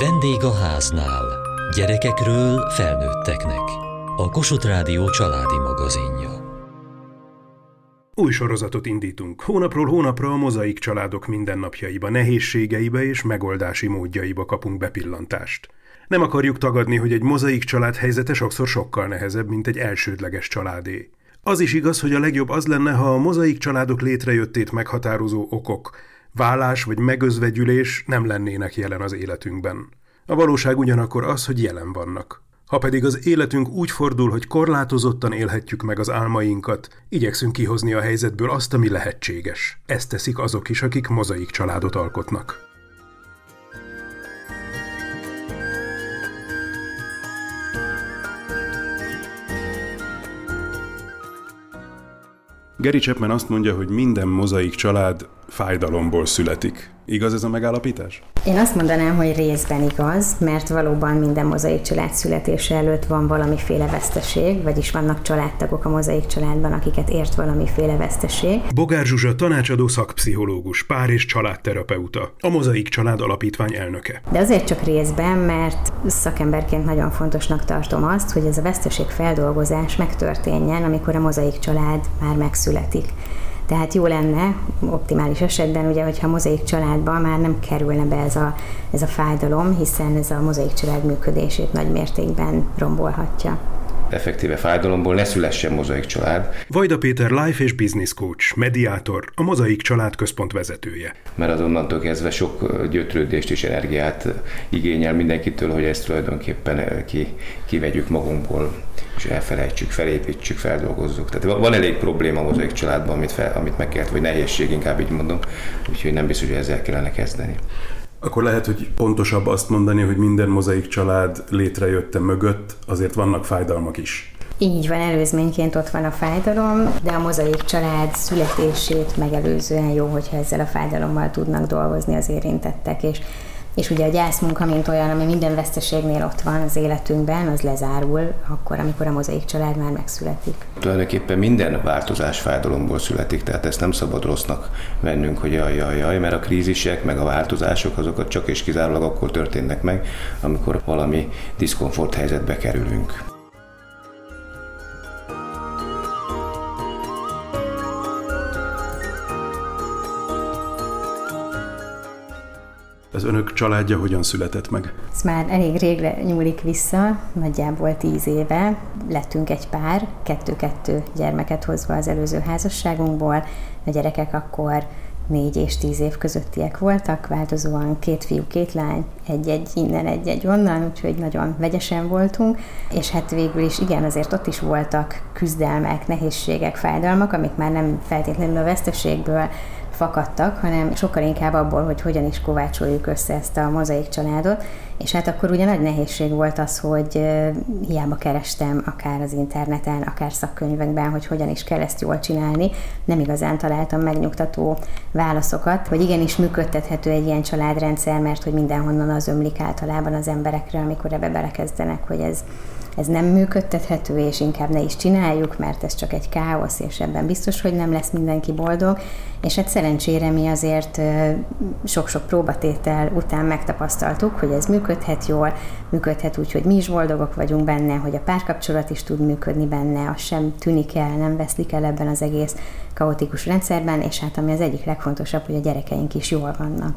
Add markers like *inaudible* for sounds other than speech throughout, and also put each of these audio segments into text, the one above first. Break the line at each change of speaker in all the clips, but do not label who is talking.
Vendég a háznál. Gyerekekről felnőtteknek. A Kossuth Rádió családi magazinja.
Új sorozatot indítunk. Hónapról hónapra a mozaik családok mindennapjaiba, nehézségeibe és megoldási módjaiba kapunk bepillantást. Nem akarjuk tagadni, hogy egy mozaik család helyzete sokszor sokkal nehezebb, mint egy elsődleges családé. Az is igaz, hogy a legjobb az lenne, ha a mozaik családok létrejöttét meghatározó okok, vállás vagy megözvegyülés nem lennének jelen az életünkben. A valóság ugyanakkor az, hogy jelen vannak. Ha pedig az életünk úgy fordul, hogy korlátozottan élhetjük meg az álmainkat, igyekszünk kihozni a helyzetből azt, ami lehetséges. Ezt teszik azok is, akik mozaik családot alkotnak. Gary Chapman azt mondja, hogy minden mozaik család fájdalomból születik. Igaz ez a megállapítás?
Én azt mondanám, hogy részben igaz, mert valóban minden mozaik család születése előtt van valamiféle veszteség, vagyis vannak családtagok a mozaik családban, akiket ért valamiféle veszteség.
Bogár Zsuzsa tanácsadó szakpszichológus, pár és családterapeuta, a Mozaik Család Alapítvány elnöke.
De azért csak részben, mert szakemberként nagyon fontosnak tartom azt, hogy ez a veszteség feldolgozás megtörténjen, amikor a mozaik család már megszületik. Tehát jó lenne, optimális esetben, ugye, hogyha a mozaik családban már nem kerülne be ez a, ez a fájdalom, hiszen ez a mozaik család működését nagy mértékben rombolhatja
effektíve fájdalomból ne szülessen mozaik család.
Vajda Péter life és business coach, mediátor, a mozaik család központ vezetője.
Mert azonnantól kezdve sok gyötrődést és energiát igényel mindenkitől, hogy ezt tulajdonképpen ki, kivegyük magunkból és elfelejtsük, felépítsük, feldolgozzuk. Tehát van elég probléma a mozaik családban, amit, fel, amit meg kellett, vagy nehézség, inkább így mondom, úgyhogy nem biztos, hogy ezzel kellene kezdeni.
Akkor lehet, hogy pontosabb azt mondani, hogy minden mozaik család létrejötte mögött, azért vannak fájdalmak is.
Így van, előzményként ott van a fájdalom, de a mozaik család születését megelőzően jó, hogyha ezzel a fájdalommal tudnak dolgozni az érintettek, és és ugye a gyászmunka, mint olyan, ami minden veszteségnél ott van az életünkben, az lezárul akkor, amikor a mozaik család már megszületik.
Tulajdonképpen minden változás fájdalomból születik, tehát ezt nem szabad rossznak vennünk, hogy jaj, jaj, jaj, mert a krízisek, meg a változások azokat csak és kizárólag akkor történnek meg, amikor valami diszkomfort helyzetbe kerülünk.
Az önök családja hogyan született meg?
Ez már elég régre nyúlik vissza, nagyjából tíz éve. Lettünk egy pár, kettő-kettő gyermeket hozva az előző házasságunkból. A gyerekek akkor négy és tíz év közöttiek voltak, változóan két fiú, két lány, egy-egy innen, egy-egy onnan, úgyhogy nagyon vegyesen voltunk, és hát végül is igen, azért ott is voltak küzdelmek, nehézségek, fájdalmak, amik már nem feltétlenül a veszteségből fakadtak, hanem sokkal inkább abból, hogy hogyan is kovácsoljuk össze ezt a mozaik családot, és hát akkor ugye nagy nehézség volt az, hogy hiába kerestem akár az interneten, akár szakkönyvekben, hogy hogyan is kell ezt jól csinálni, nem igazán találtam megnyugtató válaszokat, hogy igenis működtethető egy ilyen családrendszer, mert hogy mindenhonnan az ömlik általában az emberekre, amikor ebbe belekezdenek, hogy ez ez nem működtethető, és inkább ne is csináljuk, mert ez csak egy káosz, és ebben biztos, hogy nem lesz mindenki boldog. És hát szerencsére mi azért sok-sok próbatétel után megtapasztaltuk, hogy ez működhet jól, működhet úgy, hogy mi is boldogok vagyunk benne, hogy a párkapcsolat is tud működni benne, az sem tűnik el, nem veszlik el ebben az egész kaotikus rendszerben, és hát ami az egyik legfontosabb, hogy a gyerekeink is jól vannak.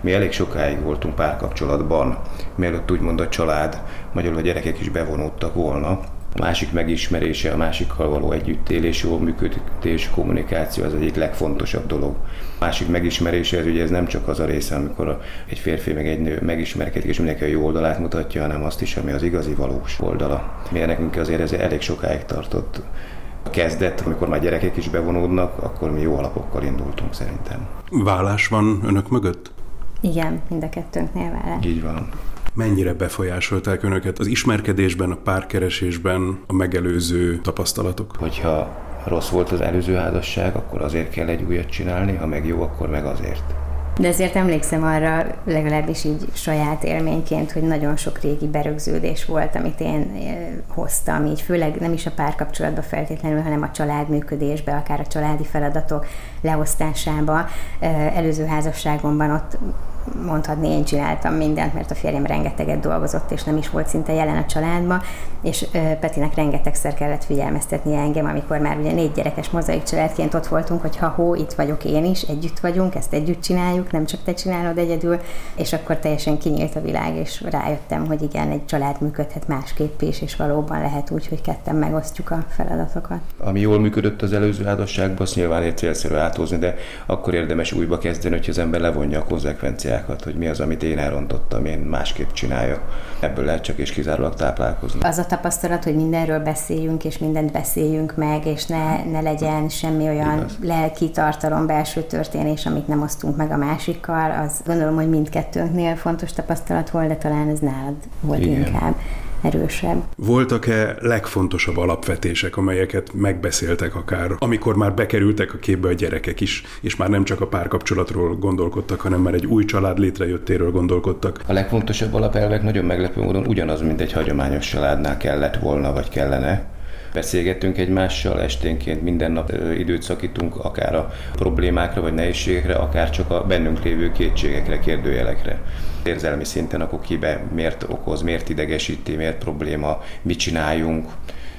Mi elég sokáig voltunk párkapcsolatban, mielőtt úgymond a család, magyarul a gyerekek is bevonódtak volna. A másik megismerése, a másikkal való együttélés, jó működés, kommunikáció az egyik legfontosabb dolog. A másik megismerése, ez ugye ez nem csak az a része, amikor egy férfi meg egy nő megismerkedik, és mindenki a jó oldalát mutatja, hanem azt is, ami az igazi valós oldala. Miért nekünk azért ez elég sokáig tartott. A kezdet, amikor már gyerekek is bevonódnak, akkor mi jó alapokkal indultunk szerintem.
Vállás van önök mögött?
Igen, mind a kettőnknél vele.
Így van.
Mennyire befolyásolták önöket az ismerkedésben, a párkeresésben a megelőző tapasztalatok?
Hogyha rossz volt az előző házasság, akkor azért kell egy újat csinálni, ha meg jó, akkor meg azért.
De azért emlékszem arra, legalábbis így saját élményként, hogy nagyon sok régi berögződés volt, amit én eh, hoztam, így főleg nem is a párkapcsolatba feltétlenül, hanem a családműködésbe, akár a családi feladatok leosztásába. Eh, előző házasságomban ott mondhatni, én csináltam mindent, mert a férjem rengeteget dolgozott, és nem is volt szinte jelen a családban, és Petinek rengetegszer kellett figyelmeztetni engem, amikor már ugye négy gyerekes mozaik családként ott voltunk, hogy ha hó, itt vagyok én is, együtt vagyunk, ezt együtt csináljuk, nem csak te csinálod egyedül, és akkor teljesen kinyílt a világ, és rájöttem, hogy igen, egy család működhet másképp is, és valóban lehet úgy, hogy ketten megosztjuk a feladatokat.
Ami jól működött az előző házasságban, azt nyilván egy célszerű áthozni, de akkor érdemes újba kezdeni, hogy az ember levonja a konzekvenciákat, hogy mi az, amit én elrontottam, én másképp csinálja. Ebből lehet csak és kizárólag táplálkozni.
Az a tapasztalat, hogy mindenről beszéljünk, és mindent beszéljünk meg, és ne, ne legyen semmi olyan Igaz. lelki tartalom, belső történés, amit nem osztunk meg a másikkal, az gondolom, hogy mindkettőnknél fontos tapasztalat volt, de talán ez nálad volt Igen. inkább erősebb.
Voltak-e legfontosabb alapvetések, amelyeket megbeszéltek akár, amikor már bekerültek a képbe a gyerekek is, és már nem csak a párkapcsolatról gondolkodtak, hanem már egy új család létrejöttéről gondolkodtak?
A legfontosabb alapelvek nagyon meglepő módon ugyanaz, mint egy hagyományos családnál kellett volna, vagy kellene beszélgetünk egymással, esténként minden nap időt szakítunk, akár a problémákra vagy nehézségekre, akár csak a bennünk lévő kétségekre, kérdőjelekre. Érzelmi szinten akkor kibe miért okoz, miért idegesíti, miért probléma, mit csináljunk,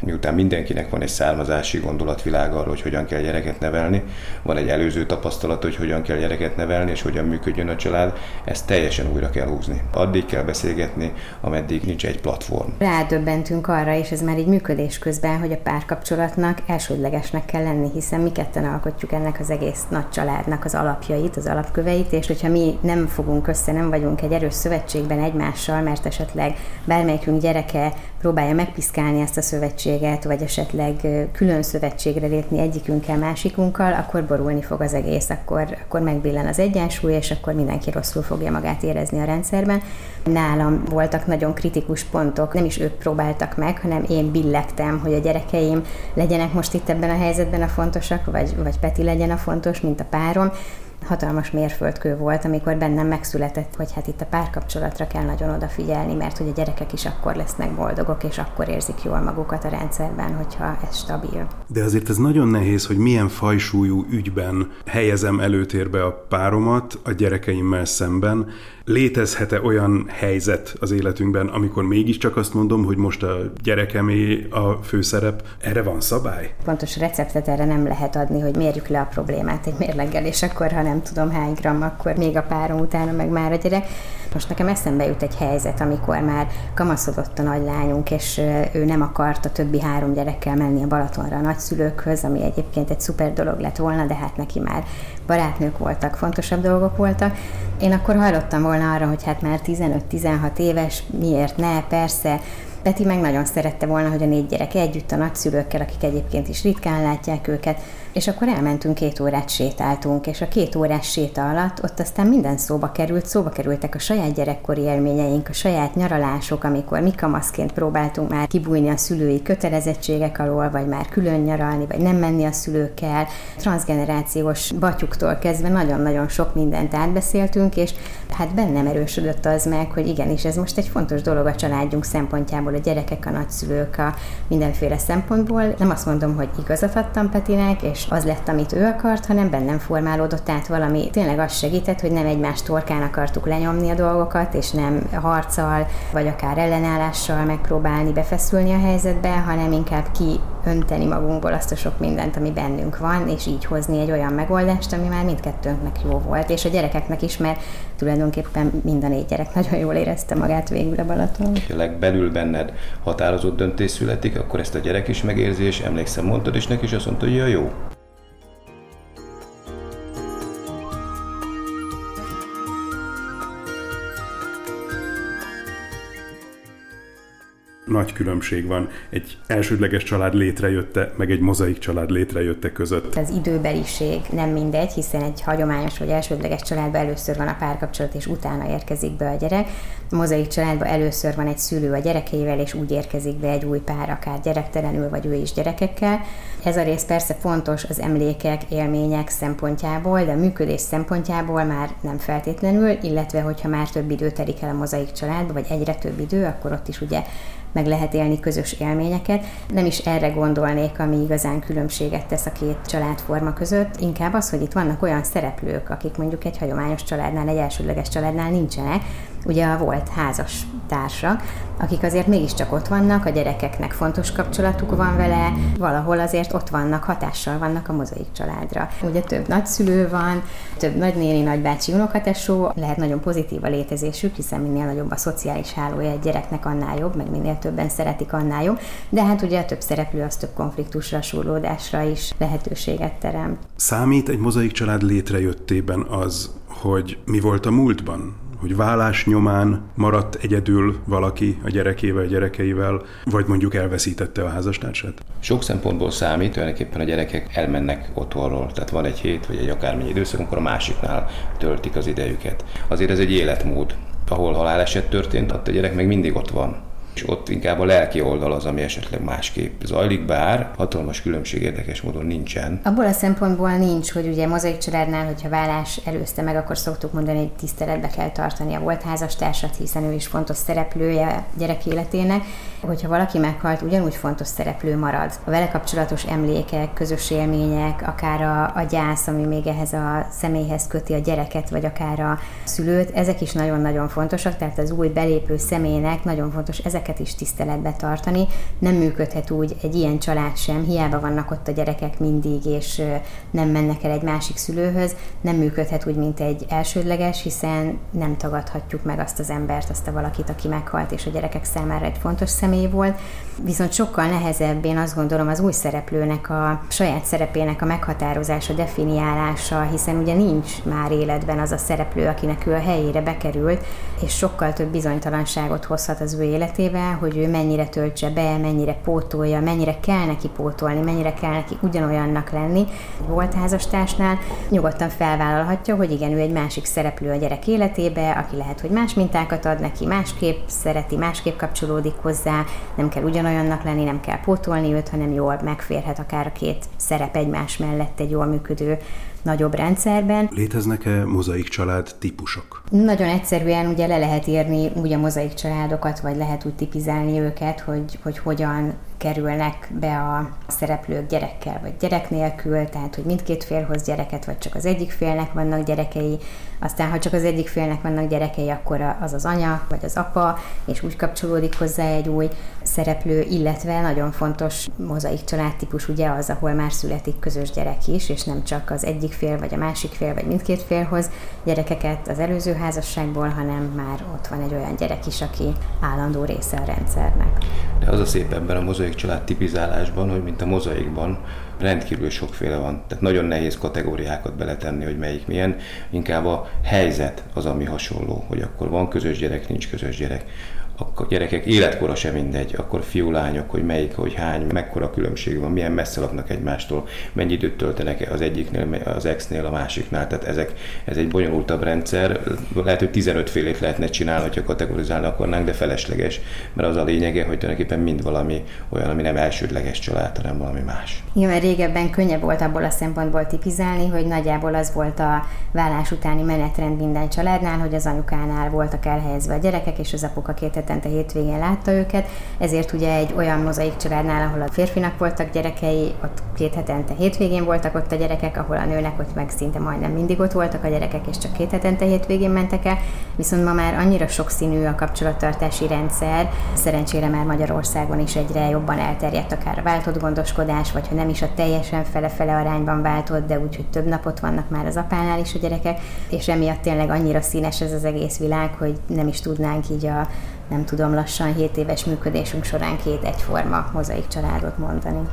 miután mindenkinek van egy származási gondolatvilága arról, hogy hogyan kell gyereket nevelni, van egy előző tapasztalat, hogy hogyan kell gyereket nevelni, és hogyan működjön a család, ezt teljesen újra kell húzni. Addig kell beszélgetni, ameddig nincs egy platform.
Rádöbbentünk arra, és ez már egy működés közben, hogy a párkapcsolatnak elsődlegesnek kell lenni, hiszen mi ketten alkotjuk ennek az egész nagy családnak az alapjait, az alapköveit, és hogyha mi nem fogunk össze, nem vagyunk egy erős szövetségben egymással, mert esetleg bármelyikünk gyereke próbálja megpiszkálni ezt a szövetséget, vagy esetleg külön szövetségre lépni egyikünkkel, másikunkkal, akkor borulni fog az egész, akkor, akkor megbillen az egyensúly, és akkor mindenki rosszul fogja magát érezni a rendszerben. Nálam voltak nagyon kritikus pontok, nem is ők próbáltak meg, hanem én billegtem, hogy a gyerekeim legyenek most itt ebben a helyzetben a fontosak, vagy, vagy Peti legyen a fontos, mint a párom, hatalmas mérföldkő volt, amikor bennem megszületett, hogy hát itt a párkapcsolatra kell nagyon odafigyelni, mert hogy a gyerekek is akkor lesznek boldogok, és akkor érzik jól magukat a rendszerben, hogyha ez stabil.
De azért ez nagyon nehéz, hogy milyen fajsúlyú ügyben helyezem előtérbe a páromat a gyerekeimmel szemben, Létezhet-e olyan helyzet az életünkben, amikor mégiscsak azt mondom, hogy most a gyerekemé a főszerep? Erre van szabály?
Pontos receptet erre nem lehet adni, hogy mérjük le a problémát egy mérleggel, és akkor, ha nem tudom hány gram, akkor még a párom utána meg már a gyerek. Most nekem eszembe jut egy helyzet, amikor már kamaszodott a nagylányunk, és ő nem akart a többi három gyerekkel menni a Balatonra a nagyszülőkhöz, ami egyébként egy szuper dolog lett volna, de hát neki már barátnők voltak, fontosabb dolgok voltak. Én akkor hajlottam volna arra, hogy hát már 15-16 éves, miért ne, persze, Peti meg nagyon szerette volna, hogy a négy gyerek együtt a nagyszülőkkel, akik egyébként is ritkán látják őket, és akkor elmentünk két órát sétáltunk, és a két órás séta alatt ott aztán minden szóba került, szóba kerültek a saját gyerekkori élményeink, a saját nyaralások, amikor mi kamaszként próbáltunk már kibújni a szülői kötelezettségek alól, vagy már külön nyaralni, vagy nem menni a szülőkkel. Transgenerációs batyuktól kezdve nagyon-nagyon sok mindent átbeszéltünk, és hát bennem erősödött az meg, hogy igenis ez most egy fontos dolog a családjunk szempontjából, a gyerekek, a nagyszülők, a mindenféle szempontból. Nem azt mondom, hogy igazat adtam Petinek, és az lett, amit ő akart, hanem bennem formálódott át valami. Tényleg az segített, hogy nem egymás torkán akartuk lenyomni a dolgokat, és nem harccal, vagy akár ellenállással megpróbálni befeszülni a helyzetbe, hanem inkább ki önteni magunkból azt a sok mindent, ami bennünk van, és így hozni egy olyan megoldást, ami már mindkettőnknek jó volt, és a gyerekeknek is, mert tulajdonképpen mind a négy gyerek nagyon jól érezte magát végül a Balaton.
Tényleg belül benned határozott döntés születik, akkor ezt a gyerek is megérzi, és emlékszem, mondtad is neki, és azt mondta, hogy ja, jó,
nagy különbség van egy elsődleges család létrejötte, meg egy mozaik család létrejötte között.
Az időbeliség nem mindegy, hiszen egy hagyományos vagy elsődleges családban először van a párkapcsolat, és utána érkezik be a gyerek. A mozaik családban először van egy szülő a gyerekeivel, és úgy érkezik be egy új pár, akár gyerektelenül, vagy ő is gyerekekkel. Ez a rész persze fontos az emlékek, élmények szempontjából, de a működés szempontjából már nem feltétlenül, illetve hogyha már több idő telik el a mozaik családba, vagy egyre több idő, akkor ott is ugye meg lehet élni közös élményeket. Nem is erre gondolnék, ami igazán különbséget tesz a két családforma között, inkább az, hogy itt vannak olyan szereplők, akik mondjuk egy hagyományos családnál, egy elsődleges családnál nincsenek, ugye a volt házas társak, akik azért mégiscsak ott vannak, a gyerekeknek fontos kapcsolatuk van vele, valahol azért ott vannak, hatással vannak a mozaik családra. Ugye több nagyszülő van, több nagynéni, nagybácsi, unokatesó, lehet nagyon pozitív a létezésük, hiszen minél nagyobb a szociális hálója egy gyereknek, annál jobb, meg minél többen szeretik, annál jobb, de hát ugye a több szereplő az több konfliktusra, súrlódásra is lehetőséget terem.
Számít egy mozaik család létrejöttében az, hogy mi volt a múltban? Hogy vállás nyomán maradt egyedül valaki a gyerekével, a gyerekeivel, vagy mondjuk elveszítette a házastársát?
Sok szempontból számít, tulajdonképpen a gyerekek elmennek otthonról, tehát van egy hét vagy egy akármennyi időszak, amikor a másiknál töltik az idejüket. Azért ez egy életmód. Ahol haláleset történt, ott a gyerek még mindig ott van és ott inkább a lelki oldal az, ami esetleg másképp zajlik, bár hatalmas különbség érdekes módon nincsen.
Abból a szempontból nincs, hogy ugye mozaik családnál, hogyha vállás előzte meg, akkor szoktuk mondani, hogy tiszteletbe kell tartani a volt házastársat, hiszen ő is fontos szereplője gyerek életének. Hogyha valaki meghalt, ugyanúgy fontos szereplő marad. A vele kapcsolatos emlékek, közös élmények, akár a, a gyász, ami még ehhez a személyhez köti a gyereket, vagy akár a szülőt, ezek is nagyon-nagyon fontosak, tehát az új belépő személynek nagyon fontos ezek ezeket is tiszteletbe tartani. Nem működhet úgy egy ilyen család sem, hiába vannak ott a gyerekek mindig, és nem mennek el egy másik szülőhöz, nem működhet úgy, mint egy elsődleges, hiszen nem tagadhatjuk meg azt az embert, azt a valakit, aki meghalt, és a gyerekek számára egy fontos személy volt. Viszont sokkal nehezebb, én azt gondolom, az új szereplőnek a saját szerepének a meghatározása, definiálása, hiszen ugye nincs már életben az a szereplő, akinek ő a helyére bekerült, és sokkal több bizonytalanságot hozhat az ő életébe, életével, hogy ő mennyire töltse be, mennyire pótolja, mennyire kell neki pótolni, mennyire kell neki ugyanolyannak lenni. Volt házastársnál nyugodtan felvállalhatja, hogy igen, ő egy másik szereplő a gyerek életébe, aki lehet, hogy más mintákat ad neki, másképp szereti, másképp kapcsolódik hozzá, nem kell ugyanolyannak lenni, nem kell pótolni őt, hanem jól megférhet akár a két szerep egymás mellett egy jól működő nagyobb rendszerben.
Léteznek-e mozaik család típusok?
Nagyon egyszerűen ugye le lehet írni úgy a mozaik családokat, vagy lehet úgy tipizálni őket, hogy, hogy hogyan kerülnek be a szereplők gyerekkel vagy gyerek nélkül, tehát hogy mindkét fél hoz gyereket, vagy csak az egyik félnek vannak gyerekei, aztán ha csak az egyik félnek vannak gyerekei, akkor az az anya vagy az apa, és úgy kapcsolódik hozzá egy új szereplő, illetve nagyon fontos mozaik családtípus ugye az, ahol már születik közös gyerek is, és nem csak az egyik fél vagy a másik fél vagy mindkét félhoz gyerekeket az előző házasságból, hanem már ott van egy olyan gyerek is, aki állandó része a rendszernek.
De az a szép ebben a mozaik mozaik család tipizálásban, hogy mint a mozaikban rendkívül sokféle van. Tehát nagyon nehéz kategóriákat beletenni, hogy melyik milyen. Inkább a helyzet az, ami hasonló, hogy akkor van közös gyerek, nincs közös gyerek a gyerekek életkora sem mindegy, akkor fiú, lányok, hogy melyik, hogy hány, mekkora különbség van, milyen messze laknak egymástól, mennyi időt töltenek az egyiknél, az exnél, a másiknál. Tehát ezek, ez egy bonyolultabb rendszer. Lehet, hogy 15 félét lehetne csinálni, hogyha kategorizálni akarnánk, de felesleges, mert az a lényege, hogy tulajdonképpen mind valami olyan, ami nem elsődleges család, hanem valami más.
Igen, mert régebben könnyebb volt abból a szempontból tipizálni, hogy nagyjából az volt a vállás utáni menetrend minden családnál, hogy az anyukánál voltak elhelyezve a gyerekek, és az apuka két hetente hétvégén látta őket, ezért ugye egy olyan mozaik családnál, ahol a férfinak voltak gyerekei, ott két hetente hétvégén voltak ott a gyerekek, ahol a nőnek ott meg szinte majdnem mindig ott voltak a gyerekek, és csak két hetente hétvégén mentek el, viszont ma már annyira sokszínű a kapcsolattartási rendszer, szerencsére már Magyarországon is egyre jobban elterjedt akár a váltott gondoskodás, vagy ha nem is a teljesen fele-fele arányban váltott, de úgy, hogy több napot vannak már az apánál is a gyerekek, és emiatt tényleg annyira színes ez az egész világ, hogy nem is tudnánk így a nem tudom, lassan 7 éves működésünk során két egyforma mozaik családot mondani.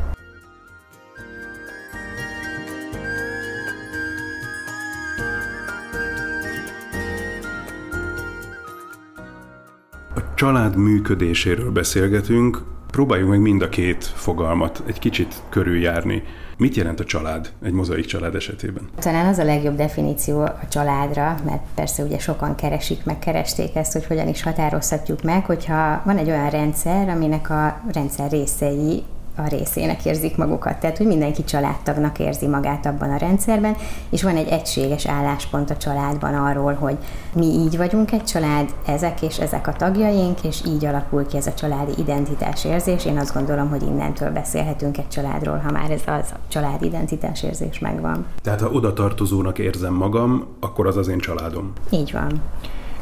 A család működéséről beszélgetünk, próbáljuk meg mind a két fogalmat egy kicsit körüljárni. Mit jelent a család egy mozaik család esetében?
Talán az a legjobb definíció a családra, mert persze ugye sokan keresik, meg keresték ezt, hogy hogyan is határozhatjuk meg, hogyha van egy olyan rendszer, aminek a rendszer részei a részének érzik magukat. Tehát, hogy mindenki családtagnak érzi magát abban a rendszerben, és van egy egységes álláspont a családban arról, hogy mi így vagyunk egy család, ezek és ezek a tagjaink, és így alakul ki ez a családi identitás érzés. Én azt gondolom, hogy innentől beszélhetünk egy családról, ha már ez az család identitás érzés megvan.
Tehát ha oda tartozónak érzem magam, akkor az az én családom.
Így van.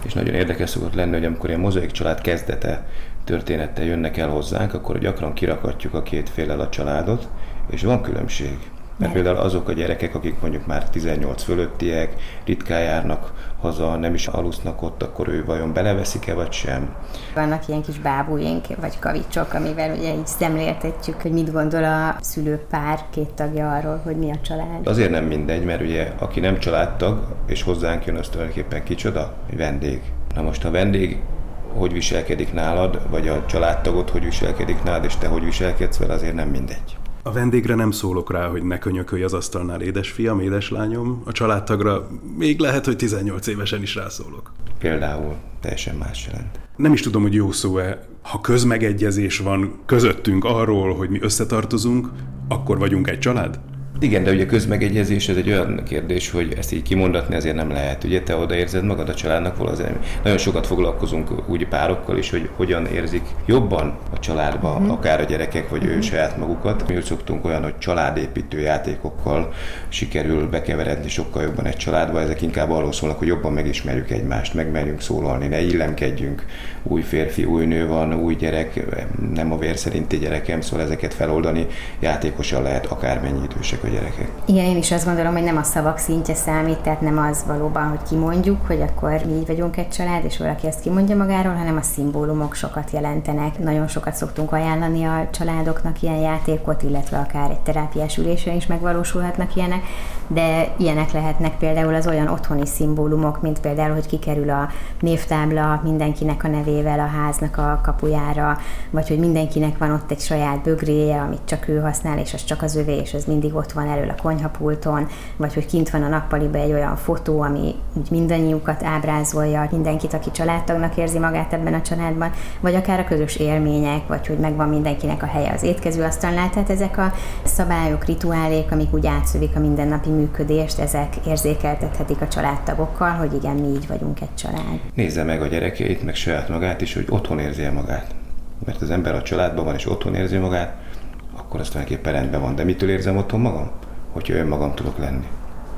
És nagyon érdekes szokott lenni, hogy amikor a mozaik család kezdete történettel jönnek el hozzánk, akkor gyakran kirakatjuk a két félel a családot, és van különbség. Mert például azok a gyerekek, akik mondjuk már 18 fölöttiek, ritkán járnak haza, nem is alusznak ott, akkor ő vajon beleveszik-e vagy sem?
Vannak ilyen kis bábúink, vagy kavicsok, amivel ugye így szemléltetjük, hogy mit gondol a szülőpár két tagja arról, hogy mi a család.
Azért nem mindegy, mert ugye aki nem családtag, és hozzánk jön, az tulajdonképpen kicsoda? Vendég. Na most a vendég hogy viselkedik nálad, vagy a családtagod hogy viselkedik nálad, és te hogy viselkedsz vele, azért nem mindegy.
A vendégre nem szólok rá, hogy ne könyökölj az asztalnál édesfiam, édeslányom. A családtagra még lehet, hogy 18 évesen is rászólok.
Például teljesen más jelent.
Nem is tudom, hogy jó szó-e. Ha közmegegyezés van közöttünk arról, hogy mi összetartozunk, akkor vagyunk egy család?
Igen, de ugye közmegegyezés ez egy olyan kérdés, hogy ezt így kimondatni azért nem lehet. Ugye te odaérzed magad a családnak, valószínűleg nagyon sokat foglalkozunk úgy párokkal is, hogy hogyan érzik jobban a családba, mm. akár a gyerekek, vagy mm. ő mhm. saját magukat. Mi úgy szoktunk olyan, hogy családépítő játékokkal sikerül bekeveredni sokkal jobban egy családba. Ezek inkább arról szólnak, hogy jobban megismerjük egymást, megmerjünk szólalni, ne illemkedjünk. Új férfi, új nő van, új gyerek, nem a vér szerinti gyerekem, szóval ezeket feloldani játékosan lehet akármennyi idősek a gyerekek.
Igen, én is azt gondolom, hogy nem a szavak szintje számít, tehát nem az valóban, hogy kimondjuk, hogy akkor mi így vagyunk egy család, és valaki ezt kimondja magáról, hanem a szimbólumok sokat jelentenek. Nagyon sokat szoktunk ajánlani a családoknak ilyen játékot, illetve akár egy terápiás ülésre is megvalósulhatnak ilyenek, de ilyenek lehetnek például az olyan otthoni szimbólumok, mint például, hogy kikerül a névtábla mindenkinek a nevével a háznak a kapujára, vagy hogy mindenkinek van ott egy saját bögréje, amit csak ő használ, és az csak az övé, és az mindig ott van elől a konyhapulton, vagy hogy kint van a nappaliba egy olyan fotó, ami úgy mindannyiukat ábrázolja, mindenkit, aki családtagnak érzi magát ebben a családban, vagy akár a közös élmények, vagy hogy megvan mindenkinek a helye az étkezőasztalnál. Tehát ezek a szabályok, rituálék, amik úgy átszövik a mindennapi működést, ezek érzékeltethetik a családtagokkal, hogy igen, mi így vagyunk egy család.
Nézze meg a gyerekeit, meg saját magát is, hogy otthon érzi magát. Mert az ember a családban van és otthon érzi magát, akkor azt tulajdonképpen rendben van. De mitől érzem otthon magam? Hogyha önmagam tudok lenni.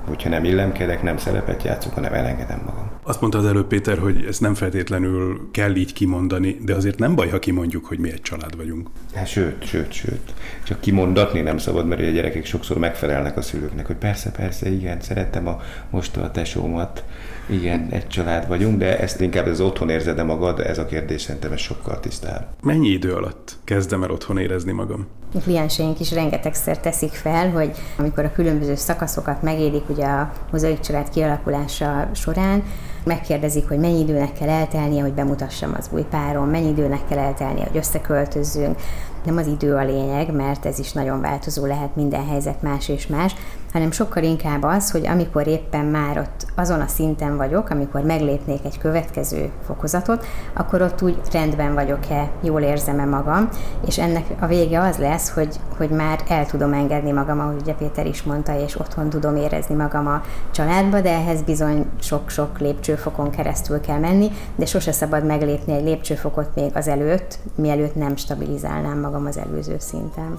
Hogyha nem illemkedek, nem szerepet játszok, hanem elengedem magam.
Azt mondta az előbb Péter, hogy ezt nem feltétlenül kell így kimondani, de azért nem baj, ha kimondjuk, hogy mi egy család vagyunk.
Hát sőt, sőt, sőt. Csak kimondatni nem szabad, mert a gyerekek sokszor megfelelnek a szülőknek, hogy persze, persze, igen, szerettem a most a tesómat, igen, egy család vagyunk, de ezt inkább az otthon érzed -e magad, ez a kérdés szerintem ez sokkal tisztább.
Mennyi idő alatt kezdem el otthon érezni magam?
A klienseink is rengetegszer teszik fel, hogy amikor a különböző szakaszokat megélik ugye a mozaik család kialakulása során, megkérdezik, hogy mennyi időnek kell eltelnie, hogy bemutassam az új párom, mennyi időnek kell eltelnie, hogy összeköltözzünk. Nem az idő a lényeg, mert ez is nagyon változó lehet, minden helyzet más és más, hanem sokkal inkább az, hogy amikor éppen már ott azon a szinten vagyok, amikor meglépnék egy következő fokozatot, akkor ott úgy rendben vagyok-e, jól érzem-e magam, és ennek a vége az lesz, hogy, hogy már el tudom engedni magam, ahogy ugye Péter is mondta, és otthon tudom érezni magam a családba, de ehhez bizony sok-sok lépcsőfokon keresztül kell menni, de sose szabad meglépni egy lépcsőfokot még az előtt, mielőtt nem stabilizálnám magam az előző szinten.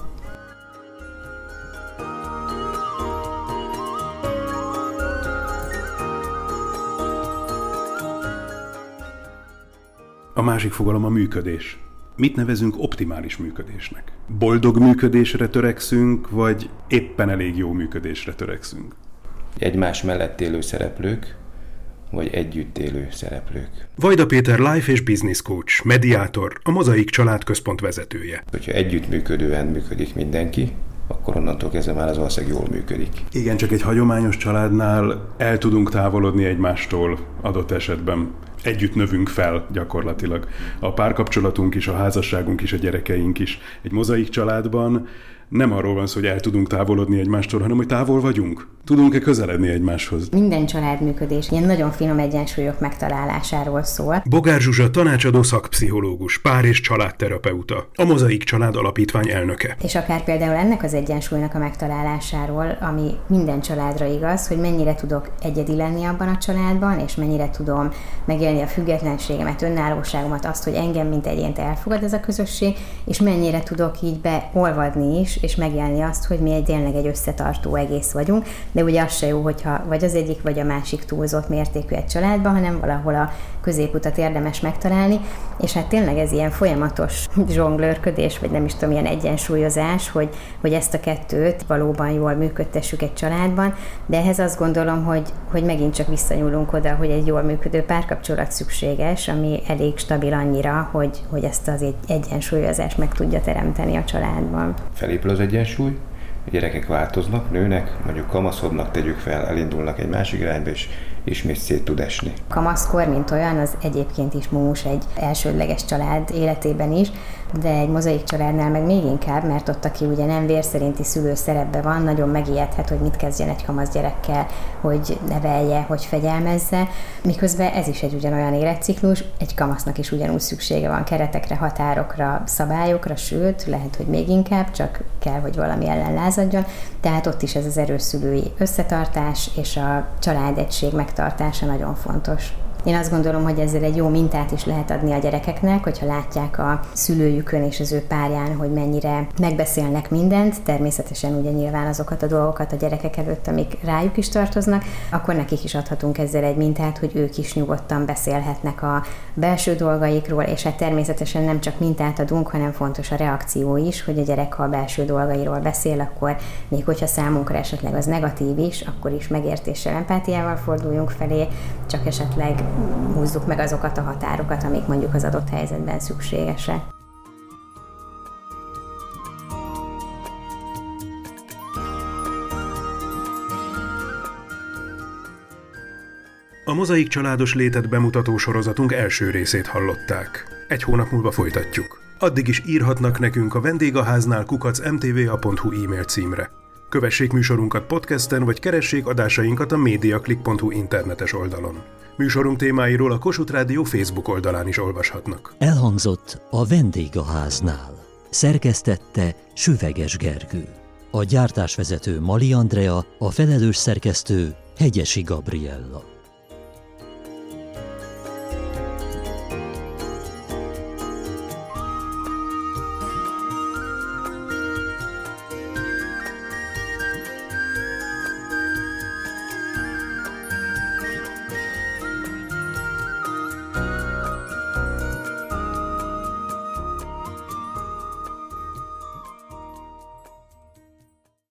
A másik fogalom a működés. Mit nevezünk optimális működésnek? Boldog működésre törekszünk, vagy éppen elég jó működésre törekszünk?
Egymás mellett élő szereplők, vagy együtt élő szereplők.
Vajda Péter Life és Business Coach, mediátor, a Mozaik Családközpont vezetője.
Hogyha együttműködően működik mindenki, akkor onnantól kezdve már az ország jól működik.
Igen, csak egy hagyományos családnál el tudunk távolodni egymástól adott esetben együtt növünk fel gyakorlatilag. A párkapcsolatunk is, a házasságunk is, a gyerekeink is. Egy mozaik családban nem arról van szó, hogy el tudunk távolodni egymástól, hanem hogy távol vagyunk. Tudunk-e közeledni egymáshoz?
Minden családműködés ilyen nagyon finom egyensúlyok megtalálásáról szól.
Bogár Zsuzsa tanácsadó szakpszichológus, pár és családterapeuta, a Mozaik Család Alapítvány elnöke.
És akár például ennek az egyensúlynak a megtalálásáról, ami minden családra igaz, hogy mennyire tudok egyedi lenni abban a családban, és mennyire tudom megélni a függetlenségemet, önállóságomat, azt, hogy engem mint egyént elfogad ez a közösség, és mennyire tudok így beolvadni is, és megélni azt, hogy mi egy tényleg egy összetartó egész vagyunk, de ugye az se jó, hogyha vagy az egyik, vagy a másik túlzott mértékű egy családban, hanem valahol a középutat érdemes megtalálni, és hát tényleg ez ilyen folyamatos *laughs* zsonglőrködés, vagy nem is tudom, ilyen egyensúlyozás, hogy, hogy ezt a kettőt valóban jól működtessük egy családban, de ehhez azt gondolom, hogy, hogy megint csak visszanyúlunk oda, hogy egy jól működő párkapcsolat szükséges, ami elég stabil annyira, hogy, hogy ezt az egy egyensúlyozást meg tudja teremteni a családban.
Felépül az egyensúly, a gyerekek változnak, nőnek, mondjuk kamaszodnak, tegyük fel, elindulnak egy másik irányba, és ismét szét tud esni.
Kamaszkor, mint olyan, az egyébként is múmus egy elsődleges család életében is, de egy mozaik családnál meg még inkább, mert ott, aki ugye nem vér szerinti szülő szerepbe van, nagyon megijedhet, hogy mit kezdjen egy kamasz gyerekkel, hogy nevelje, hogy fegyelmezze, miközben ez is egy ugyanolyan életciklus, egy kamasznak is ugyanúgy szüksége van keretekre, határokra, szabályokra, sőt, lehet, hogy még inkább, csak kell, hogy valami ellen lázadjon, tehát ott is ez az erős szülői összetartás és a családegység megtartása nagyon fontos. Én azt gondolom, hogy ezzel egy jó mintát is lehet adni a gyerekeknek, hogyha látják a szülőjükön és az ő párján, hogy mennyire megbeszélnek mindent, természetesen ugye nyilván azokat a dolgokat a gyerekek előtt, amik rájuk is tartoznak, akkor nekik is adhatunk ezzel egy mintát, hogy ők is nyugodtan beszélhetnek a belső dolgaikról, és hát természetesen nem csak mintát adunk, hanem fontos a reakció is, hogy a gyerek, ha a belső dolgairól beszél, akkor még hogyha számunkra esetleg az negatív is, akkor is megértéssel, empátiával forduljunk felé, csak esetleg húzzuk meg azokat a határokat, amik mondjuk az adott helyzetben szükségesek.
A mozaik családos létet bemutató sorozatunk első részét hallották. Egy hónap múlva folytatjuk. Addig is írhatnak nekünk a vendégháznál kukac mtva.hu e-mail címre. Kövessék műsorunkat podcasten, vagy keressék adásainkat a mediaclick.hu internetes oldalon. Műsorunk témáiról a Kossuth Rádió Facebook oldalán is olvashatnak.
Elhangzott a vendégháznál. Szerkesztette Süveges Gergő. A gyártásvezető Mali Andrea, a felelős szerkesztő Hegyesi Gabriella.